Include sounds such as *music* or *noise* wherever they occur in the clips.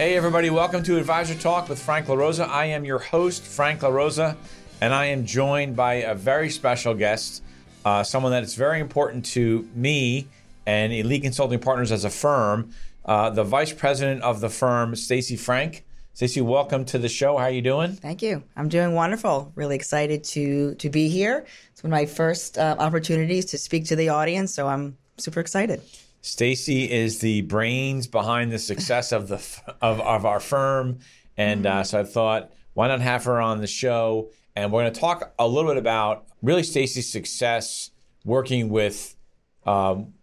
Hey, everybody, welcome to Advisor Talk with Frank LaRosa. I am your host, Frank LaRosa, and I am joined by a very special guest, uh, someone that is very important to me and Elite Consulting Partners as a firm, uh, the vice president of the firm, Stacey Frank. Stacey, welcome to the show. How are you doing? Thank you. I'm doing wonderful. Really excited to to be here. It's one of my first uh, opportunities to speak to the audience, so I'm super excited. Stacey is the brains behind the success of the of, of our firm, and uh, so I thought, why not have her on the show? And we're going to talk a little bit about really Stacey's success working with um,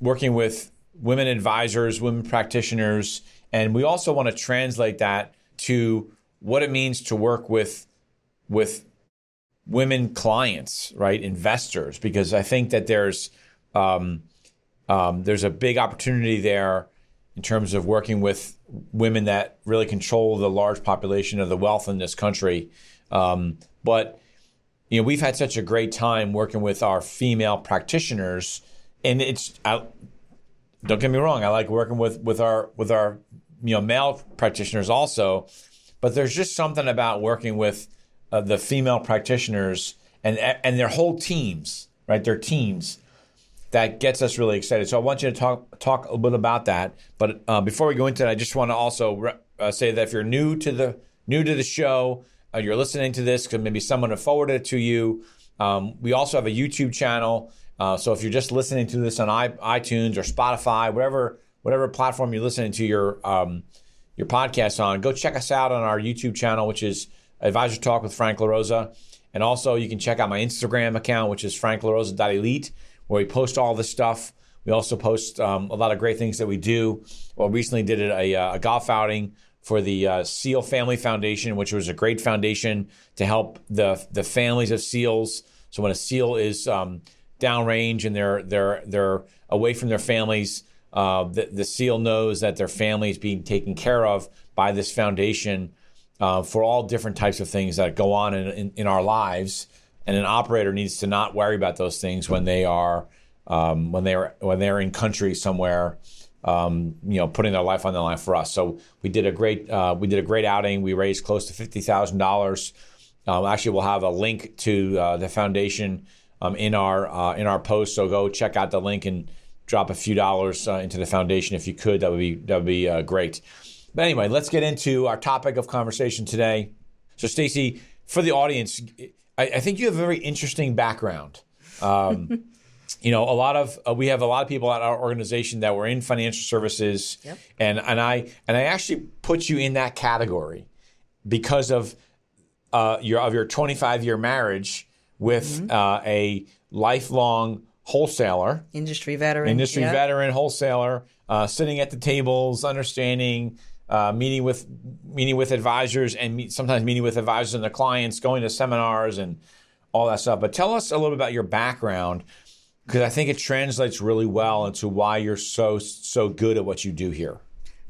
working with women advisors, women practitioners, and we also want to translate that to what it means to work with with women clients, right, investors, because I think that there's um, um, there's a big opportunity there in terms of working with women that really control the large population of the wealth in this country. Um, but you know, we've had such a great time working with our female practitioners, and it's I, don't get me wrong, I like working with with our with our you know male practitioners also, but there's just something about working with uh, the female practitioners and and their whole teams, right? Their teams that gets us really excited. So I want you to talk talk a little bit about that. But uh, before we go into that, I just want to also re- uh, say that if you're new to the new to the show, uh, you're listening to this because maybe someone forwarded it to you. Um, we also have a YouTube channel. Uh, so if you're just listening to this on iTunes or Spotify, whatever whatever platform you're listening to your um, your podcast on, go check us out on our YouTube channel, which is Advisor Talk with Frank LaRosa. And also, you can check out my Instagram account, which is franklarosa.elite where we post all this stuff. We also post um, a lot of great things that we do. Well, recently did a, a golf outing for the uh, SEAL Family Foundation, which was a great foundation to help the the families of SEALs. So when a SEAL is um, downrange and they're they're they're away from their families, uh, the, the SEAL knows that their family is being taken care of by this foundation uh, for all different types of things that go on in, in, in our lives and an operator needs to not worry about those things when they are um, when they're when they're in country somewhere um, you know putting their life on the line for us. So we did a great uh, we did a great outing. We raised close to $50000 um, actually we'll have a link to uh, the foundation um, in our uh, in our post. So go check out the link and drop a few dollars uh, into the foundation if you could. That would be that would be uh, great. But anyway let's get into our topic of conversation today. So Stacey for the audience I, I think you have a very interesting background. Um, *laughs* you know, a lot of uh, we have a lot of people at our organization that were in financial services, yep. and and I and I actually put you in that category because of uh, your of your 25 year marriage with mm-hmm. uh, a lifelong wholesaler, industry veteran, industry veteran wholesaler, uh, sitting at the tables, understanding uh, meeting with meeting with advisors and meet, sometimes meeting with advisors and their clients, going to seminars and all that stuff. But tell us a little bit about your background because I think it translates really well into why you're so so good at what you do here.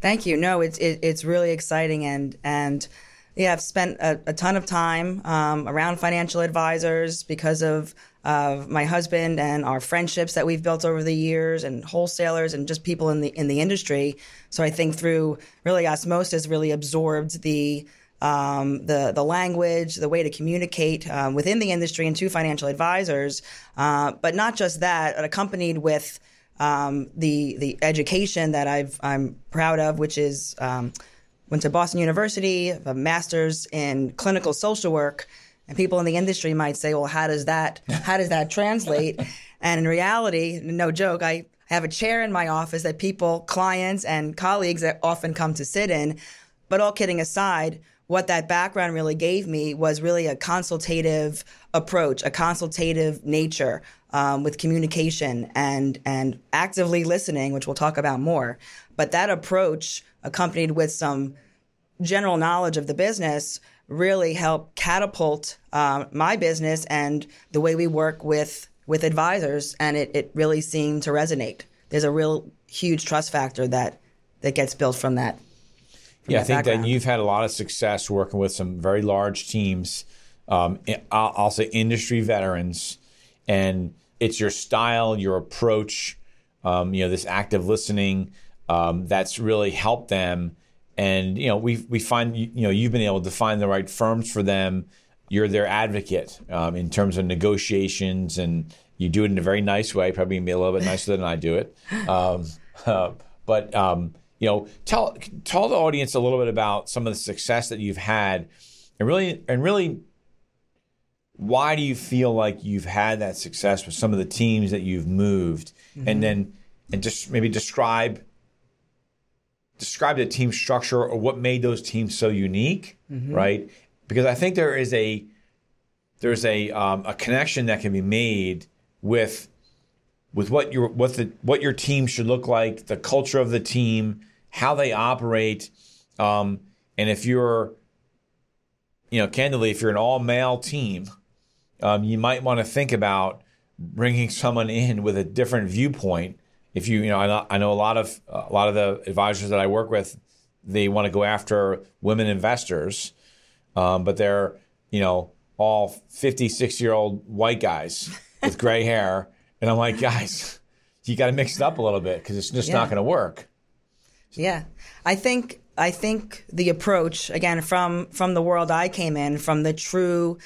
Thank you. No, it's it, it's really exciting and and yeah, I've spent a, a ton of time um, around financial advisors because of of my husband and our friendships that we've built over the years and wholesalers and just people in the in the industry. So I think through really osmosis really absorbed the um, the the language, the way to communicate um, within the industry and to financial advisors, uh, but not just that, accompanied with um, the the education that I've I'm proud of, which is um, went to Boston University, a master's in clinical social work, and people in the industry might say, well, how does that, *laughs* how does that translate? and in reality, no joke, I have a chair in my office that people, clients and colleagues that often come to sit in. But all kidding aside, what that background really gave me was really a consultative approach, a consultative nature um, with communication and and actively listening, which we'll talk about more. But that approach, accompanied with some general knowledge of the business really helped catapult uh, my business and the way we work with with advisors, and it, it really seemed to resonate. There's a real huge trust factor that that gets built from that. Yeah, I think background. that you've had a lot of success working with some very large teams. Um, I'll, I'll say industry veterans, and it's your style, your approach, um, you know, this active listening um, that's really helped them. And you know, we we find you know you've been able to find the right firms for them. You're their advocate um, in terms of negotiations, and you do it in a very nice way. Probably be a little bit nicer than I do it. Um, *laughs* uh, but um, you know, tell tell the audience a little bit about some of the success that you've had, and really and really why do you feel like you've had that success with some of the teams that you've moved? And then and just maybe describe describe the team structure or what made those teams so unique right? Because i think there is a there's a um, a connection that can be made with with what your what the what your team should look like the culture of the team how they operate um, and if you're you know candidly if you're an all male team um, you might want to think about bringing someone in with a different viewpoint. If you, you know, I know, I know a lot of a lot of the advisors that I work with, they want to go after women investors, um, but they're, you know, all 56 year old white guys with gray hair, and I'm like, guys, you got to mix it up a little bit because it's just Yeah. not going to work. Yeah, I think I think the approach again from from the world I came in, from the true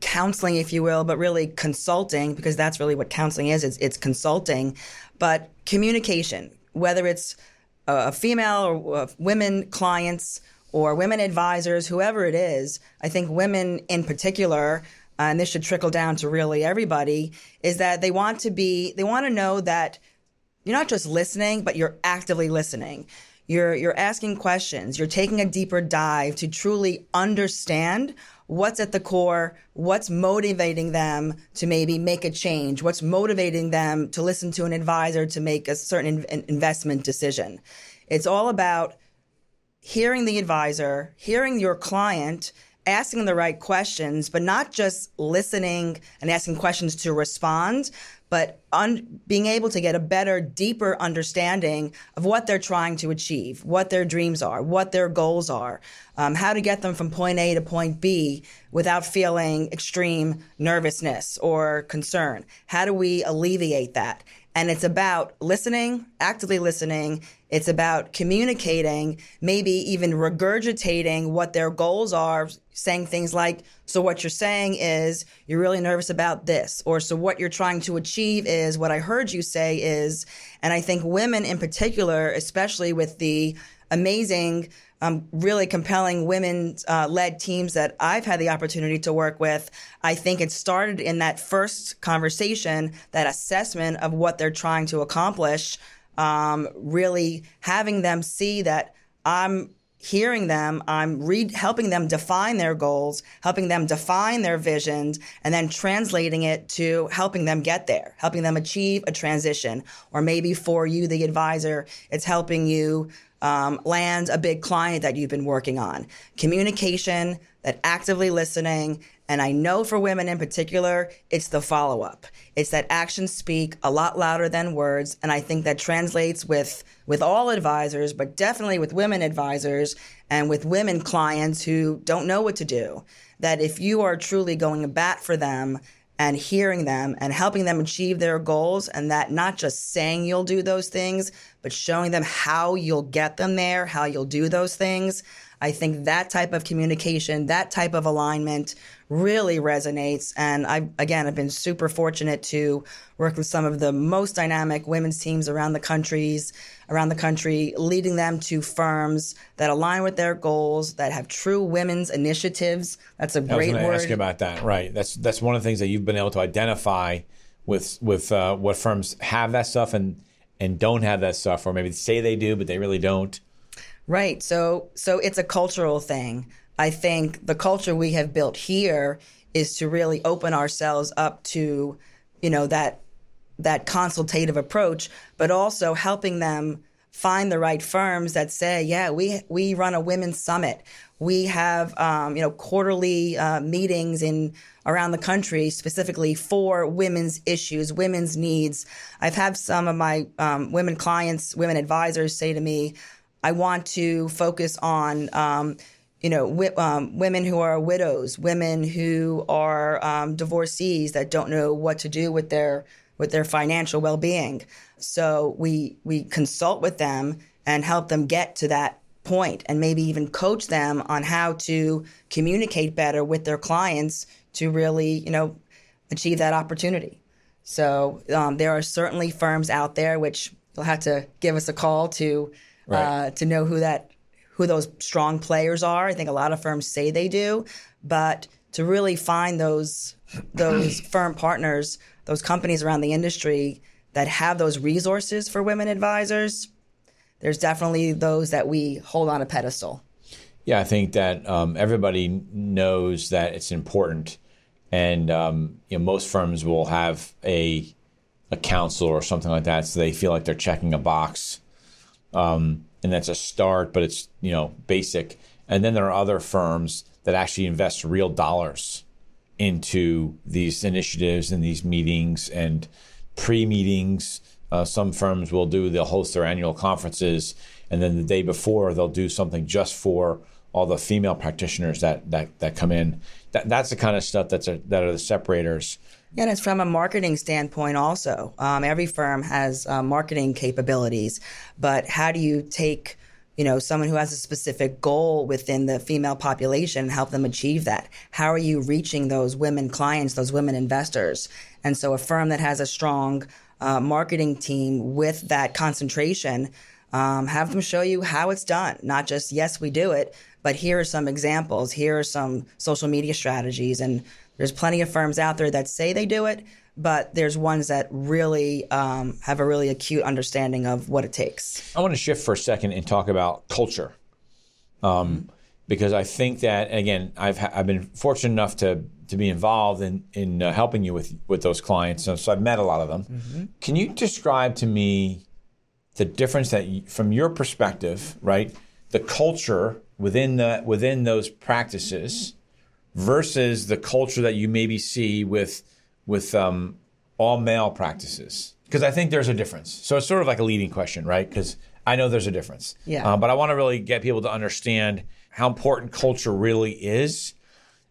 counseling, if you will, but really consulting, because that's really what counseling is. It's, it's consulting, but communication, whether it's a female or women clients or women advisors, whoever it is, I think women in particular, and this should trickle down to really everybody, is that they want to be, they want to know that you're not just listening, but you're actively listening. You're you're asking questions. You're taking a deeper dive to truly understand what's at the core, what's motivating them to maybe make a change, what's motivating them to listen to an advisor to make a certain in- investment decision. It's all about hearing the advisor, hearing your client, asking the right questions, but not just listening and asking questions to respond, but un- being able to get a better, deeper understanding of what they're trying to achieve, what their dreams are, what their goals are, um, how to get them from point A to point B without feeling extreme nervousness or concern. How do we alleviate that? And it's about listening, actively listening. It's about communicating, maybe even regurgitating what their goals are, saying things like, So, what you're saying is you're really nervous about this, or so what you're trying to achieve is what I heard you say is. And I think women in particular, especially with the amazing, um, really compelling women uh, led teams that I've had the opportunity to work with, I think it started in that first conversation, that assessment of what they're trying to accomplish, um, really having them see that I'm hearing them, I'm re- helping them define their goals, helping them define their visions, and then translating it to helping them get there, helping them achieve a transition. Or maybe for you, the advisor, it's helping you um, land a big client that you've been working on. Communication, that actively listening, and I know for women in particular, it's the follow up. It's that actions speak a lot louder than words, and I think that translates with with all advisors, but definitely with women advisors and with women clients who don't know what to do. That if you are truly going bat for them and hearing them and helping them achieve their goals, and that not just saying you'll do those things, but showing them how you'll get them there, how you'll do those things. I think that type of communication, that type of alignment really resonates. And I, again, I've been super fortunate to work with some of the most dynamic women's teams around the countries, around the country, leading them to firms that align with their goals, that have true women's initiatives. That's a I was great going to word. ask you about that. Right. That's that's one of the things that you've been able to identify with with uh, what firms have that stuff and and don't have that stuff, or maybe say they do but they really don't. Right. So so it's a cultural thing. I think the culture we have built here is to really open ourselves up to, you know, that that consultative approach, but also helping them find the right firms that say, yeah, we we run a women's summit. We have um, you know quarterly uh, meetings in around the country specifically for women's issues, women's needs. I've had some of my um, women clients, women advisors say to me, I want to focus on. Um, you know, wi- um, women who are widows, women who are um, divorcees that don't know what to do with their with their financial well being. So we we consult with them and help them get to that point, and maybe even coach them on how to communicate better with their clients to really, you know, achieve that opportunity. So um, there are certainly firms out there which you'll have to give us a call to right. uh, to know who that who those strong players are. I think a lot of firms say they do, but to really find those those *clears throat* firm partners, those companies around the industry that have those resources for women advisors, there's definitely those that we hold on a pedestal. Yeah, I think that um, everybody knows that it's important, and um, you know, most firms will have a a council or something like that, so they feel like they're checking a box. Um, and that's a start, but it's you know basic. And then there are other firms that actually invest real dollars into these initiatives and these meetings and pre-meetings. Uh, some firms will do they'll host their annual conferences, and then the day before they'll do something just for all the female practitioners that that that come in. That that's the kind of stuff that's a, that are the separators and it's from a marketing standpoint also. Um, every firm has uh, marketing capabilities, but how do you take you know someone who has a specific goal within the female population and help them achieve that how are you reaching those women clients those women investors and so a firm that has a strong uh, marketing team with that concentration um, have them show you how it's done not just yes we do it but here are some examples here are some social media strategies and there's plenty of firms out there that say they do it, but there's ones that really um, have a really acute understanding of what it takes. I want to shift for a second and talk about culture, um, because I think that again, I've ha- I've been fortunate enough to to be involved in in uh, helping you with with those clients, so, so I've met a lot of them. Mm-hmm. Can you describe to me the difference that, you, from your perspective, right, the culture within the within those practices? Versus the culture that you maybe see with with um, all male practices? Because I think there's a difference. So it's sort of like a leading question, right? Because I know there's a difference. Yeah. Um, but I want to really get people to understand how important culture really is.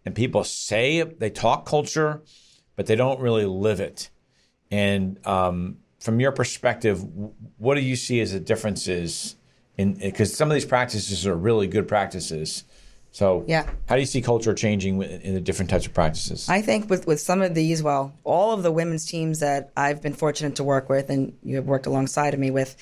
And people say they talk culture, but they don't really live it. And um, from your perspective, what do you see as the differences in because some of these practices are really good practices so, yeah. how do you see culture changing in the different types of practices? I think with, with some of these, well, all of the women's teams that I've been fortunate to work with and you have worked alongside of me with,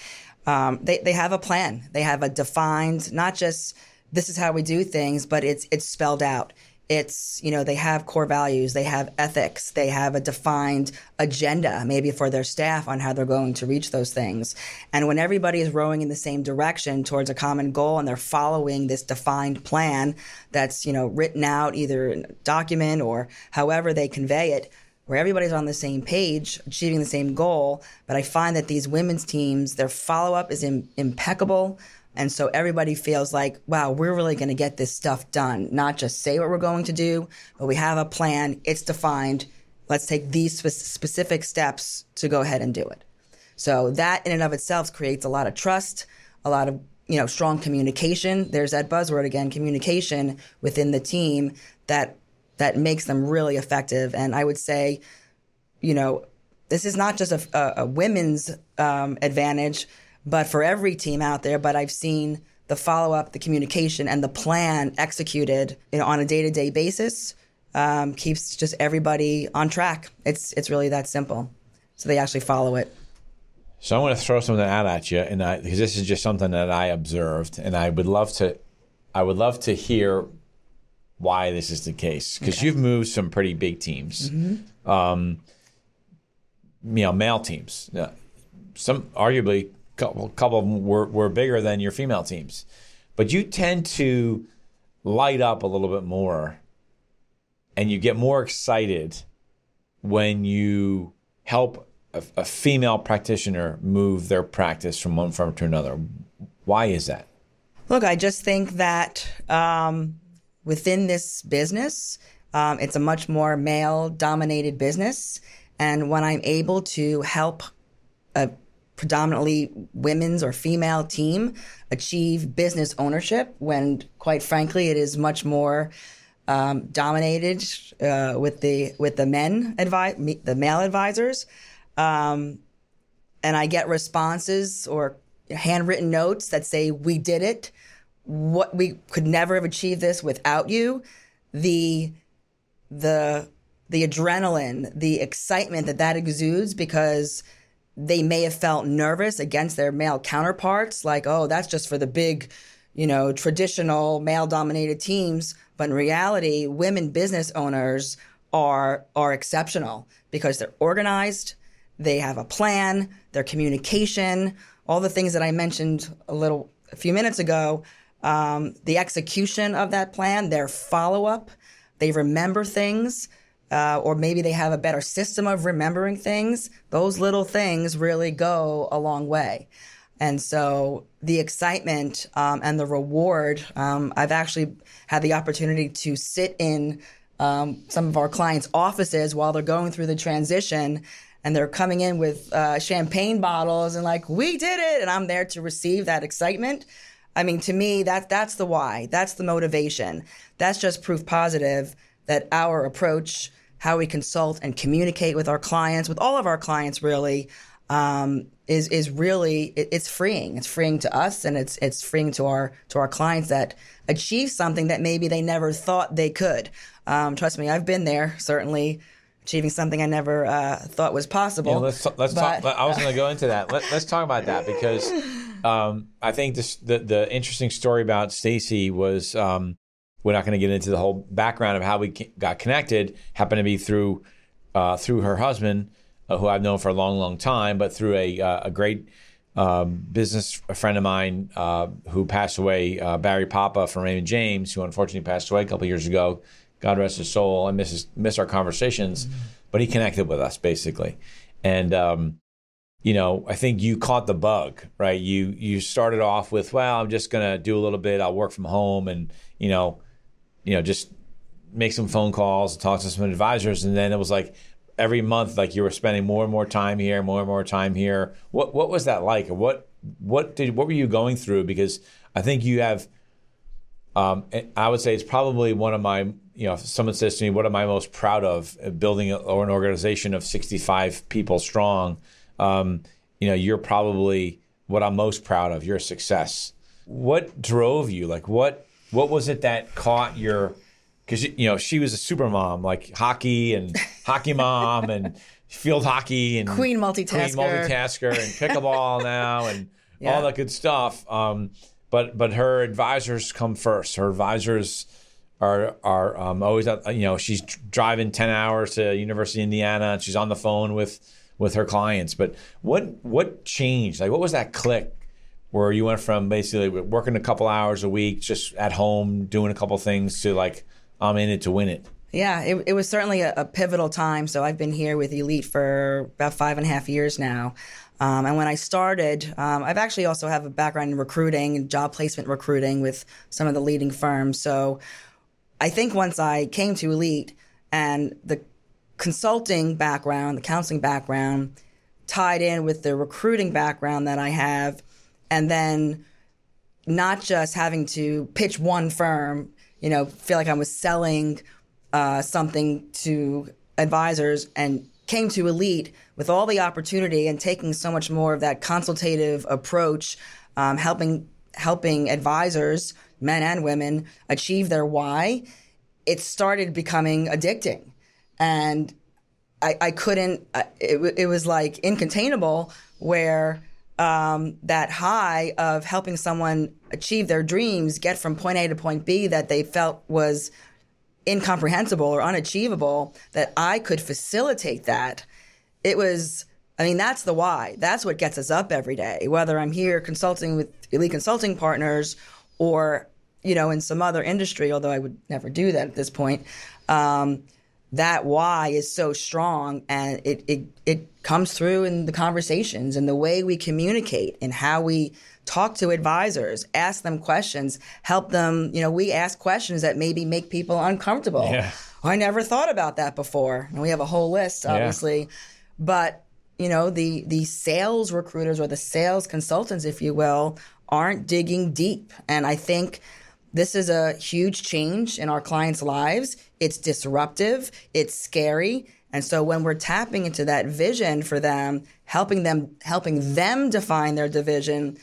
um, they, they have a plan. They have a defined, not just this is how we do things, but it's it's spelled out it's you know they have core values they have ethics they have a defined agenda maybe for their staff on how they're going to reach those things. And when everybody is rowing in the same direction towards a common goal and they're following this defined plan that's you know written out either in a document or however they convey it where everybody's on the same page achieving the same goal but i find that these women's teams their follow-up is Im- impeccable and so everybody feels like, wow, we're really going to get this stuff done, not just say what we're going to do, but we have a plan, it's defined. Let's take these specific steps to go ahead and do it. So that in and of itself creates a lot of trust, a lot of you know strong communication. There's that buzzword again, communication within the team that that makes them really effective. And I would say, you know, this is not just a, a, a women's um, advantage but for every team out there. But I've seen the follow up, the communication, and the plan executed you know, on a day to day basis um, keeps just everybody on track. It's it's really that simple. So they actually follow it. So I'm going to throw something out at you, and I, because this is just something that I observed, and I would love to, I would love to hear why this is the case because okay. you've moved some pretty big teams, mm-hmm. um, you know, male teams, some arguably couple, couple of them were, were bigger than your female teams. But you tend to light up a little bit more and you get more excited when you help a, a female practitioner move their practice from one firm to another? Why is that? Look, I just think that um, within this business, um, it's a much more male dominated business. And when I'm able to help a predominantly women's or female team achieve business ownership, when quite frankly, it is much more um, dominated uh, with the with the men advi- the male advisors, um, and I get responses or handwritten notes that say we did it. What we could never have achieved this without you. The the the adrenaline, the excitement that that exudes because they may have felt nervous against their male counterparts, like, oh, that's just for the big, you know, traditional male dominated teams. But in reality, women business owners are are exceptional because they're organized, they have a plan, their communication, all the things that I mentioned a little a few minutes ago, um, the execution of that plan, their follow up, they remember things. Uh, or maybe they have a better system of remembering things. Those little things really go a long way. And so the excitement um, and the reward, um, I've actually had the opportunity to sit in um, some of our clients' offices while they're going through the transition and they're coming in with uh, champagne bottles and like we did it and i'm there to receive that excitement i mean to me that that's the why that's the motivation that's just proof positive that our approach how we consult and communicate with our clients with all of our clients really um, is is really it, it's freeing it's freeing to us and it's it's freeing to our to our clients that achieve something that maybe they never thought they could um, trust me i've been there certainly achieving something I never uh, thought was possible. You know, let's let's but, talk. I was going to go into that. Let, us talk about that because um, I think this the the interesting story about Stacey was um, we're not going to get into the whole background of how we got connected. Happened to be through uh, through her husband, uh, who I've known for a long, long time, but through a uh, a great. Um, business a friend of mine uh, who passed away, uh, Barry Papa from Raymond James, who unfortunately passed away a couple years ago God rest his soul. I miss his, miss our conversations, mm-hmm. but he connected with us basically, and um, you know, I think you caught the bug, right? You you started off with, well, I'm just gonna do a little bit. I'll work from home, and you know, you know, just make some phone calls, talk to some advisors, and then it was like every month, like you were spending more and more time here, more and more time here. What what was that like? What what did what were you going through? Because I think you have. Um, I would say it's probably one of my you know, if someone says to me, "What am I most proud of?" Building a, or an organization of 65 people strong. Um, you know, you're probably what I'm most proud of. Your success. What drove you? Like, what what was it that caught your? Because you know, she was a super mom, like hockey and *laughs* hockey mom and field hockey and queen multitasker, queen multitasker, and pickleball *laughs* now and yeah. all that good stuff. Um, but but her advisors come first. Her advisors are are um, always you know she's driving 10 hours to University of Indiana and she's on the phone with with her clients but what what changed like what was that click where you went from basically working a couple hours a week just at home doing a couple things to like I'm in it to win it. Yeah it, it was certainly a, a pivotal time. So I've been here with Elite for about five and a half years now. Um, and when I started, um, I've actually also have a background in recruiting and job placement recruiting with some of the leading firms. So I think once I came to Elite and the consulting background, the counseling background tied in with the recruiting background that I have, and then not just having to pitch one firm, you know, feel like I was selling uh, something to advisors and came to Elite with all the opportunity and taking so much more of that consultative approach, um, helping helping advisors men and women, achieve their why, it started becoming addicting. And I, I couldn't, it, it was like incontainable where um, that high of helping someone achieve their dreams, get from point A to point B that they felt was incomprehensible or unachievable, that I could facilitate that. It was, I mean, that's the why. That's what gets us up every day, whether I'm here consulting with elite consulting partners or you know, in some other industry, although I would never do that at this point. Um, that why is so strong and it, it it comes through in the conversations and the way we communicate and how we talk to advisors ask them questions help them you know we ask questions that maybe make people uncomfortable Yeah. i never thought about that before and we have a whole list obviously yeah. but you know the the sales recruiters or the sales consultants if you will aren't digging deep and i think this is a huge change in our clients' lives. It's disruptive, it's scary. And so when we're tapping into that vision for them, helping them helping them define their division,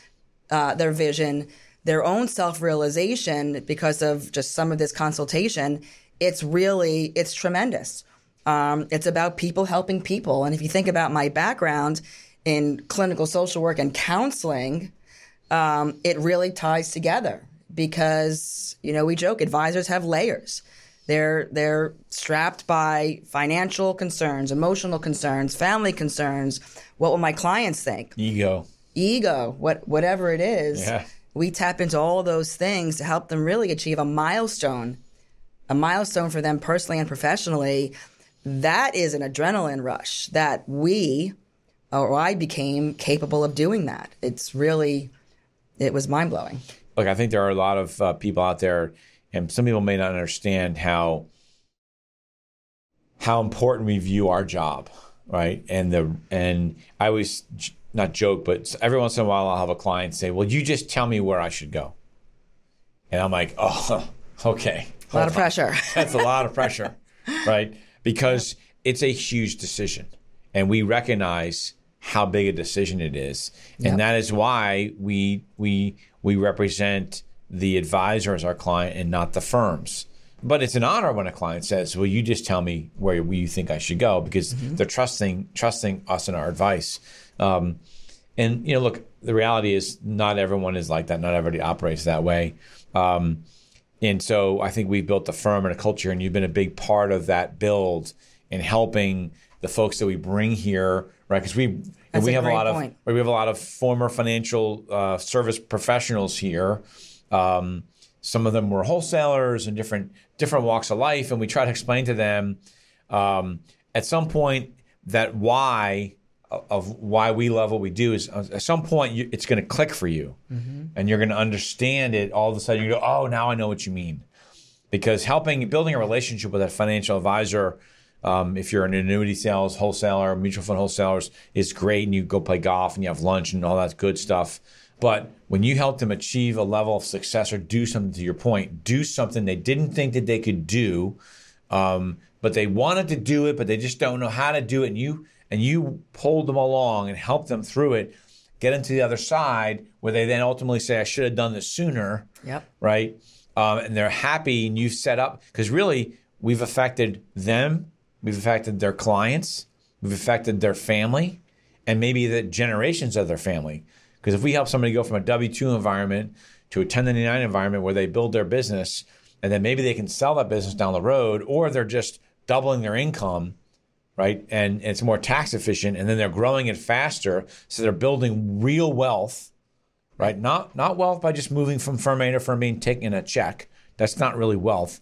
uh, their vision, their own self-realization because of just some of this consultation, it's really it's tremendous. Um, it's about people helping people. And if you think about my background in clinical social work and counseling, um, it really ties together because you know we joke advisors have layers they're they're strapped by financial concerns emotional concerns family concerns. What will my clients think? Ego. ego. What whatever it is Yeah. we tap into all those things to help them really achieve a milestone a milestone for them personally and professionally. That is an adrenaline rush that we or I became capable of doing that. It's really it was mind-blowing. Look, I think there are a lot of uh, people out there, and some people may not understand how how important we view our job, right? And the and I always not joke, but every once in a while I'll have a client say, "Well, you just tell me where I should go," and I'm like, "Oh, *laughs* okay." a lot of pressure *laughs* That's a lot of pressure, right? Because it's a huge decision, and we recognize how big a decision it is, and Yep. that is why we we we represent the advisor is our client and not the firms. But it's an honor when a client says, "Well, you just tell me where you think I should go," because they're trusting trusting us and our advice. Um, and you know, look, the reality is not everyone is like that. Not everybody operates that way. Um, and so I think we've built a firm and a culture, and you've been a big part of that build in helping the folks that we bring here, right? Because we we have a lot point. of we have a lot of former financial uh, service professionals here. Um, some of them were wholesalers and different different walks of life, and we try to explain to them um, at some point that why of why we love what we do is uh, at some point you, it's going to click for you, and you're going to understand it. All of a sudden, you go, "Oh, now I know what you mean." Because helping building a relationship with a financial advisor, um, if you're an annuity sales wholesaler, mutual fund wholesalers, is great, and you go play golf and you have lunch and all that good stuff. But when you help them achieve a level of success or do something to your point, do something they didn't think that they could do, um, but they wanted to do it, but they just don't know how to do it, and you and you pulled them along and helped them through it, get into the other side where they then ultimately say, "I should have done this sooner." Yep. Right, um, and they're happy, and you've set up because really we've affected them, we've affected their clients, we've affected their family, and maybe the generations of their family. Because if we help somebody go from a W two environment to a 1099 environment where they build their business, and then maybe they can sell that business down the road, or they're just doubling their income, right? And it's more tax efficient, and then they're growing it faster, so they're building real wealth, right? Not not wealth by just moving from firm A to firm B and taking a check. That's not really wealth.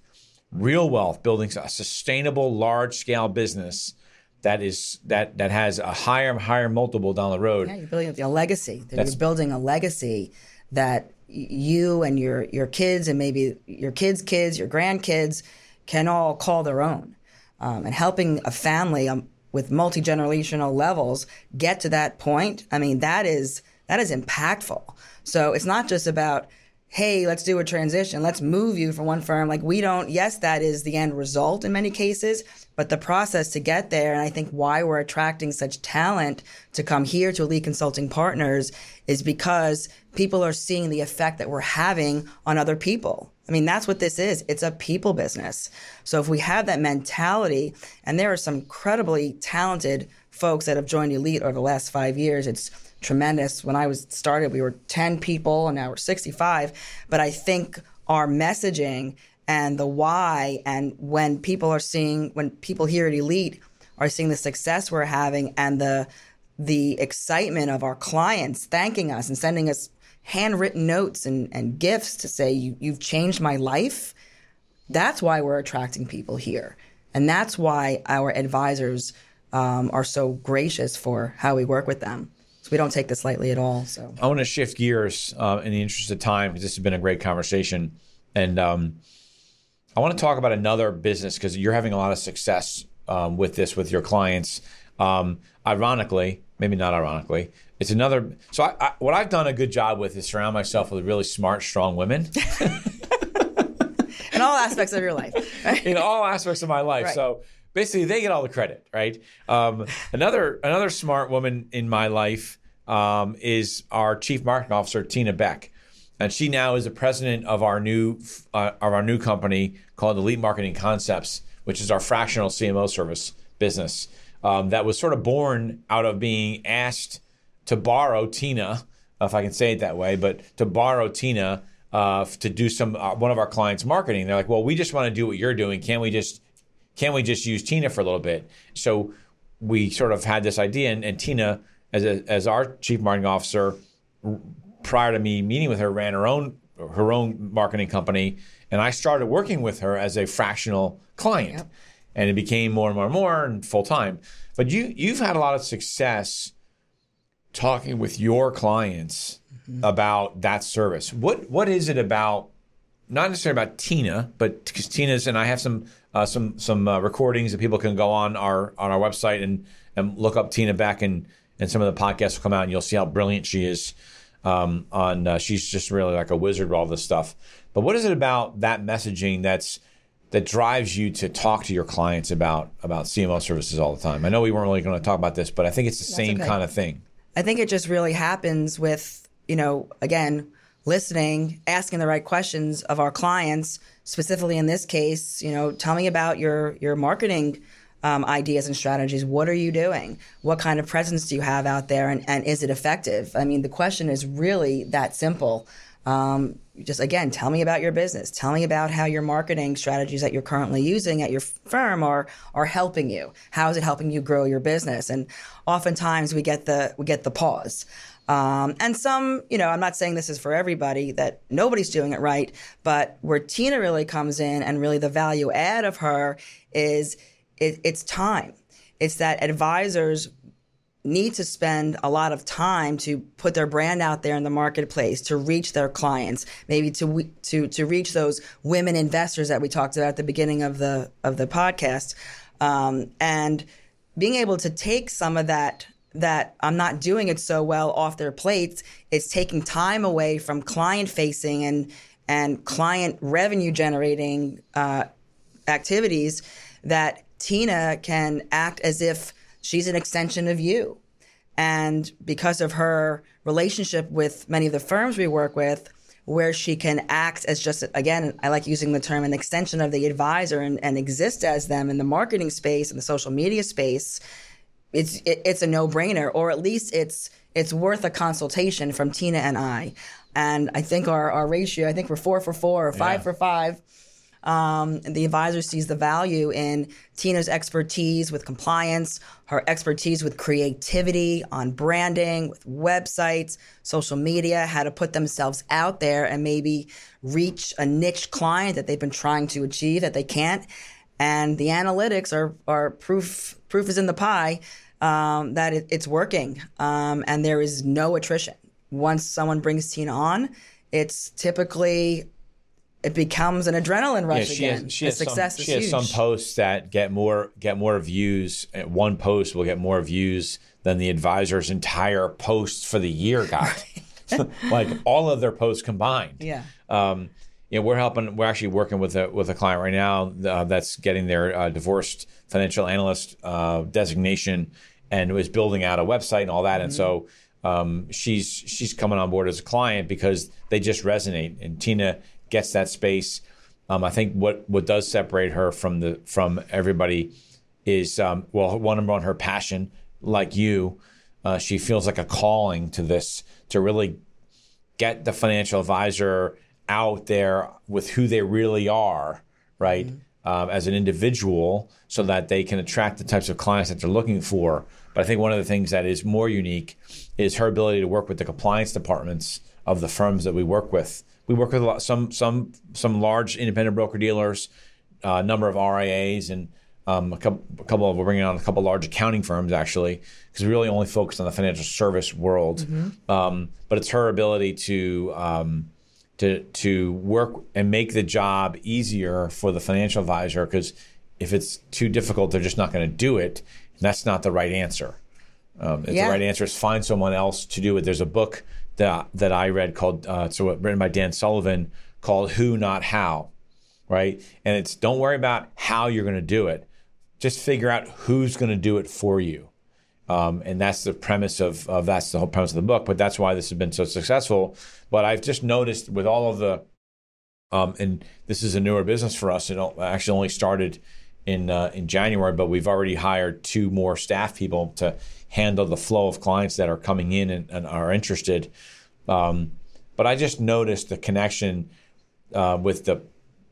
Real wealth, building a sustainable, large scale business that is that that has a higher higher multiple down the road. Yeah, you're building a legacy. That That's- You're building a legacy that you and your your kids and maybe your kids' kids, your grandkids can all call their own. Um, and helping a family um, with multi generational levels get to that point. I mean, that is that is impactful. So it's not just about hey, let's do a transition. Let's move you from one firm. Like we don't, yes, that is the end result in many cases, but the process to get there, and I think why we're attracting such talent to come here to Elite Consulting Partners is because people are seeing the effect that we're having on other people. I mean, that's what this is. It's a people business. So if we have that mentality, and there are some incredibly talented folks that have joined Elite over the last five years, it's tremendous. When I was started, we were 10 people and now we're 65. But I think our messaging and the why and when people are seeing when people here at Elite are seeing the success we're having and the the excitement of our clients thanking us and sending us handwritten notes and, and gifts to say you, you've changed my life that's why we're attracting people here And that's why our advisors um, are so gracious for how we work with them. So we don't take this lightly at all. So I want to shift gears uh, in the interest of time because this has been a great conversation, and um, I want to talk about another business because you're having a lot of success um, with this with your clients. Um, ironically, maybe not ironically, it's another. So I, I, what I've done a good job with is surround myself with really smart, strong women. *laughs* in all aspects of your life. Right? *laughs* In all aspects of my life. Right. So basically they get all the credit, right? Um, another another smart woman in my life um, is our chief marketing officer Tina Beck, and she now is the president of our new uh, of our new company called Elite Marketing Concepts, which is our fractional CMO service business um, that was sort of born out of being asked to borrow Tina, if I can say it that way, but to borrow Tina. Uh, to do some uh, one of our clients' marketing, they're like, "Well, we just want to do what you're doing. Can we just can we just use Tina for a little bit? So we sort of had this idea, and, and Tina, as, a, as our chief marketing officer, prior to me meeting with her, ran her own her own marketing company, and I started working with her as a fractional client, yep. and it became more and more and more and full time. But you you've had a lot of success talking with your clients mm-hmm. about that service. What what is it about? Not necessarily about Tina, but because Tina's and I have some uh, some some uh, recordings that people can go on our on our website and and look up Tina Beck and and some of the podcasts will come out and you'll see how brilliant she is. Um, on uh, she's just really like a wizard with all this stuff. But what is it about that messaging that's that drives you to talk to your clients about about CMO services all the time? I know we weren't really going to talk about this, but I think it's the that's same okay. kind of thing. I think it just really happens with you know again listening, asking the right questions of our clients specifically in this case, you know, tell me about your your marketing um, ideas and strategies. What are you doing? What kind of presence do you have out there, and, and is it effective? I mean, the question is really that simple. Um, just again, tell me about your business. Tell me about how your marketing strategies that you're currently using at your firm are are helping you. How is it helping you grow your business? And oftentimes we get the we get the pause. Um, and some, you know, I'm not saying this is for everybody that nobody's doing it right, but where Tina really comes in and really the value add of her is it, it's time. It's that advisors need to spend a lot of time to put their brand out there in the marketplace to reach their clients maybe to to to reach those women investors that we talked about at the beginning of the of the podcast um, and being able to take some of that that I'm not doing it so well off their plates. It's taking time away from client facing and and client revenue generating uh, activities that Tina can act as if she's an extension of you. And because of her relationship with many of the firms we work with, where she can act as just, again, I like using the term an extension of the advisor and, and exist as them in the marketing space and the social media space, it's it, it's a no brainer, or at least it's it's worth a consultation from Tina and I. And I think our, our ratio, I think we're four for four or five yeah. for five. Um, the advisor sees the value in Tina's expertise with compliance, her expertise with creativity on branding, with websites, social media, how to put themselves out there and maybe reach a niche client that they've been trying to achieve that they can't. And the analytics are, are proof proof is in the pie um, that it, it's working um, and there is no attrition. Once someone brings Tina on, it's typically it becomes an adrenaline rush yeah, she again. Has, she has success some, she has some posts that get more get more views. One post will get more views than the advisor's entire posts for the year got. *laughs* like all of their posts combined. Yeah. Um, you know, we're helping. We're actually working with a with a client right now uh, that's getting their uh, divorced financial analyst uh, designation and was building out a website and all that. Mm-hmm. And so um, she's she's coming on board as a client because they just resonate. And Tina gets that space. Um, I think what what does separate her from the from everybody is um, well, one number her passion, like you. Uh, she feels like a calling to this to really get the financial advisor out there with who they really are, right? Mm-hmm. Um, as an individual, so that they can attract the types of clients that they're looking for. But I think one of the things that is more unique is her ability to work with the compliance departments of the firms that we work with. We work with a lot, some some some large independent broker dealers, a uh, number of RIAs, and um, a couple, a couple of, we're bringing on a couple large accounting firms actually, because we really only focus on the financial service world. Mm-hmm. Um, but it's her ability to um, to to work and make the job easier for the financial advisor. Because if it's too difficult, they're just not going to do it. And that's not the right answer. Um, Yeah. the right answer is find someone else to do it. There's a book that that I read called uh, so written by Dan Sullivan called Who Not How, right? And it's don't worry about how you're going to do it, just figure out who's going to do it for you. Um, and that's the premise of, of that's the whole premise of the book. But that's why this has been so successful. But I've just noticed with all of the, um, and this is a newer business for us. It actually only started in uh, in January, but we've already hired two more staff people to handle the flow of clients that are coming in and, and are interested. Um, but I just noticed the connection uh, with the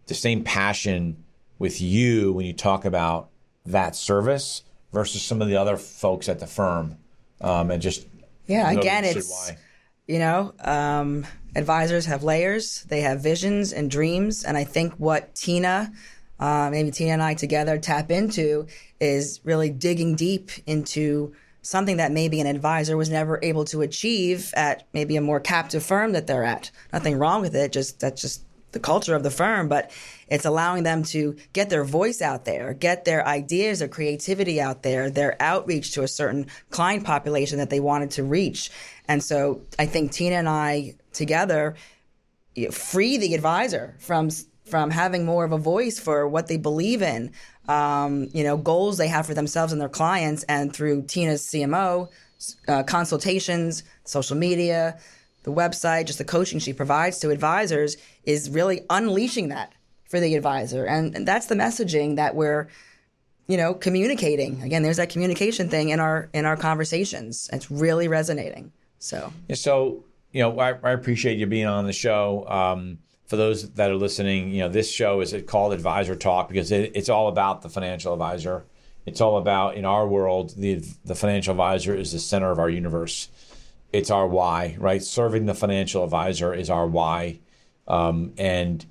the same passion with you when you talk about that service versus some of the other folks at the firm, um, and just Yeah, again, it's why. you know, um, advisors have layers, they have visions and dreams, and I think what Tina, uh, maybe Tina and I together tap into is really digging deep into something that maybe an advisor was never able to achieve at maybe a more captive firm that they're at. Nothing wrong with it, just that's just the culture of the firm, but it's allowing them to get their voice out there, get their ideas, their creativity out there, their outreach to a certain client population that they wanted to reach. And so I think Tina and I together free the advisor from from having more of a voice for what they believe in, um, you know, goals they have for themselves and their clients, and through Tina's CMO uh, consultations, social media, the website, just the coaching she provides to advisors is really unleashing that for the advisor, and, and that's the messaging that we're you know communicating. Again, there's that communication thing in our in our conversations. It's really resonating. So. Yeah, so you know, I, I appreciate you being on the show. Um, for those that are listening, you know, this show is called Advisor Talk because it, it's all about the financial advisor. It's all about in our world, the the financial advisor is the center of our universe. It's our why, right? Serving the financial advisor is our why, um, and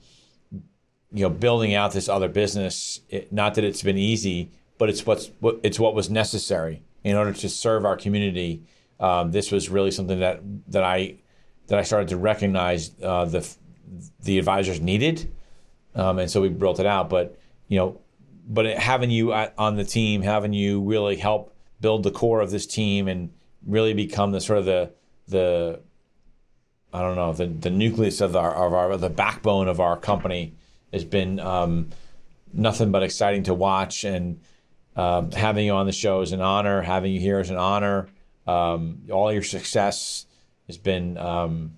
you know, building out this other business. It, not that it's been easy, but it's what's what it's what was necessary in order to serve our community. Um, this was really something that that I that I started to recognize uh, the the advisors needed, um, and so we built it out. But you know, but having you on the team, having you really help build the core of this team and really become the sort of the the I don't know the the nucleus of our of our the backbone of our company has been um, nothing but exciting to watch and um, having you on the show is an honor. Having you here is an honor. Um, all your success has been um,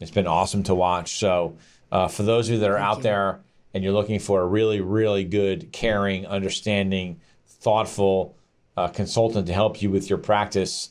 it's been awesome to watch. So uh, for those of you that are out there and you're looking for a really really good, caring, understanding, thoughtful uh, consultant to help you with your practice,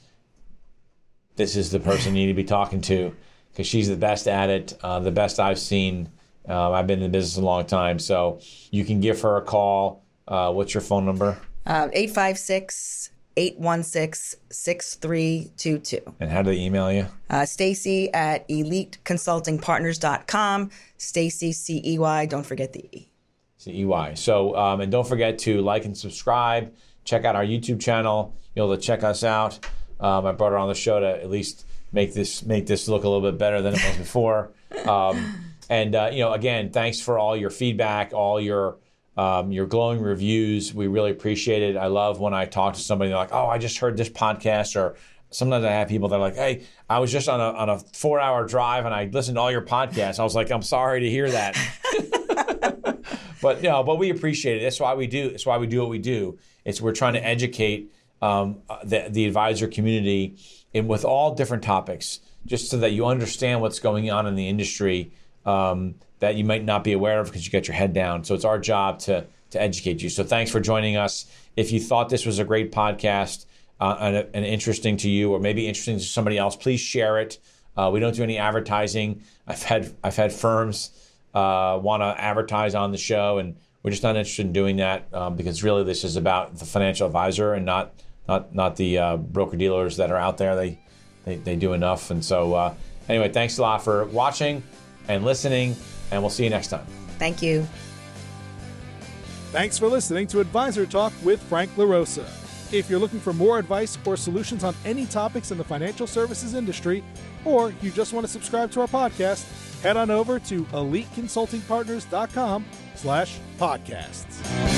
this is the person you need to be talking to because she's the best at it, uh, the best I've seen. Uh, I've been in the business a long time, so you can give her a call. Uh, what's your phone number? Uh, 856 816 6322. And how do they email you? Uh, Stacey at eliteconsultingpartners.com. Stacey, C E Y, don't forget the E. C E Y. So, um, and don't forget to like and subscribe. Check out our YouTube channel. You'll be able to check us out. Um, I brought her on the show to at least make this make this look a little bit better than it was before. Um, and uh, you know, again, thanks for all your feedback, all your um, your glowing reviews. We really appreciate it. I love when I talk to somebody they're like, "Oh, I just heard this podcast," or sometimes I have people that are like, "Hey, I was just on a on a four hour drive and I listened to all your podcasts." I was like, "I'm sorry to hear that." *laughs* but no, but we appreciate it. That's why we do. That's why we do what we do. It's we're trying to educate um, the the advisor community in with all different topics, just so that you understand what's going on in the industry um, that you might not be aware of because you get your head down. So it's our job to to educate you. So thanks for joining us. If you thought this was a great podcast uh, and, and interesting to you, or maybe interesting to somebody else, please share it. Uh, we don't do any advertising. I've had I've had firms uh, want to advertise on the show, and we're just not interested in doing that um, because really this is about the financial advisor and not not not the uh, broker dealers that are out there. They they, they do enough, and so uh, anyway, thanks a lot for watching and listening, and we'll see you next time. Thank you. Thanks for listening to Advisor Talk with Frank LaRosa. If you're looking for more advice or solutions on any topics in the financial services industry, or you just want to subscribe to our podcast, head on over to eliteconsultingpartners.com slash podcasts.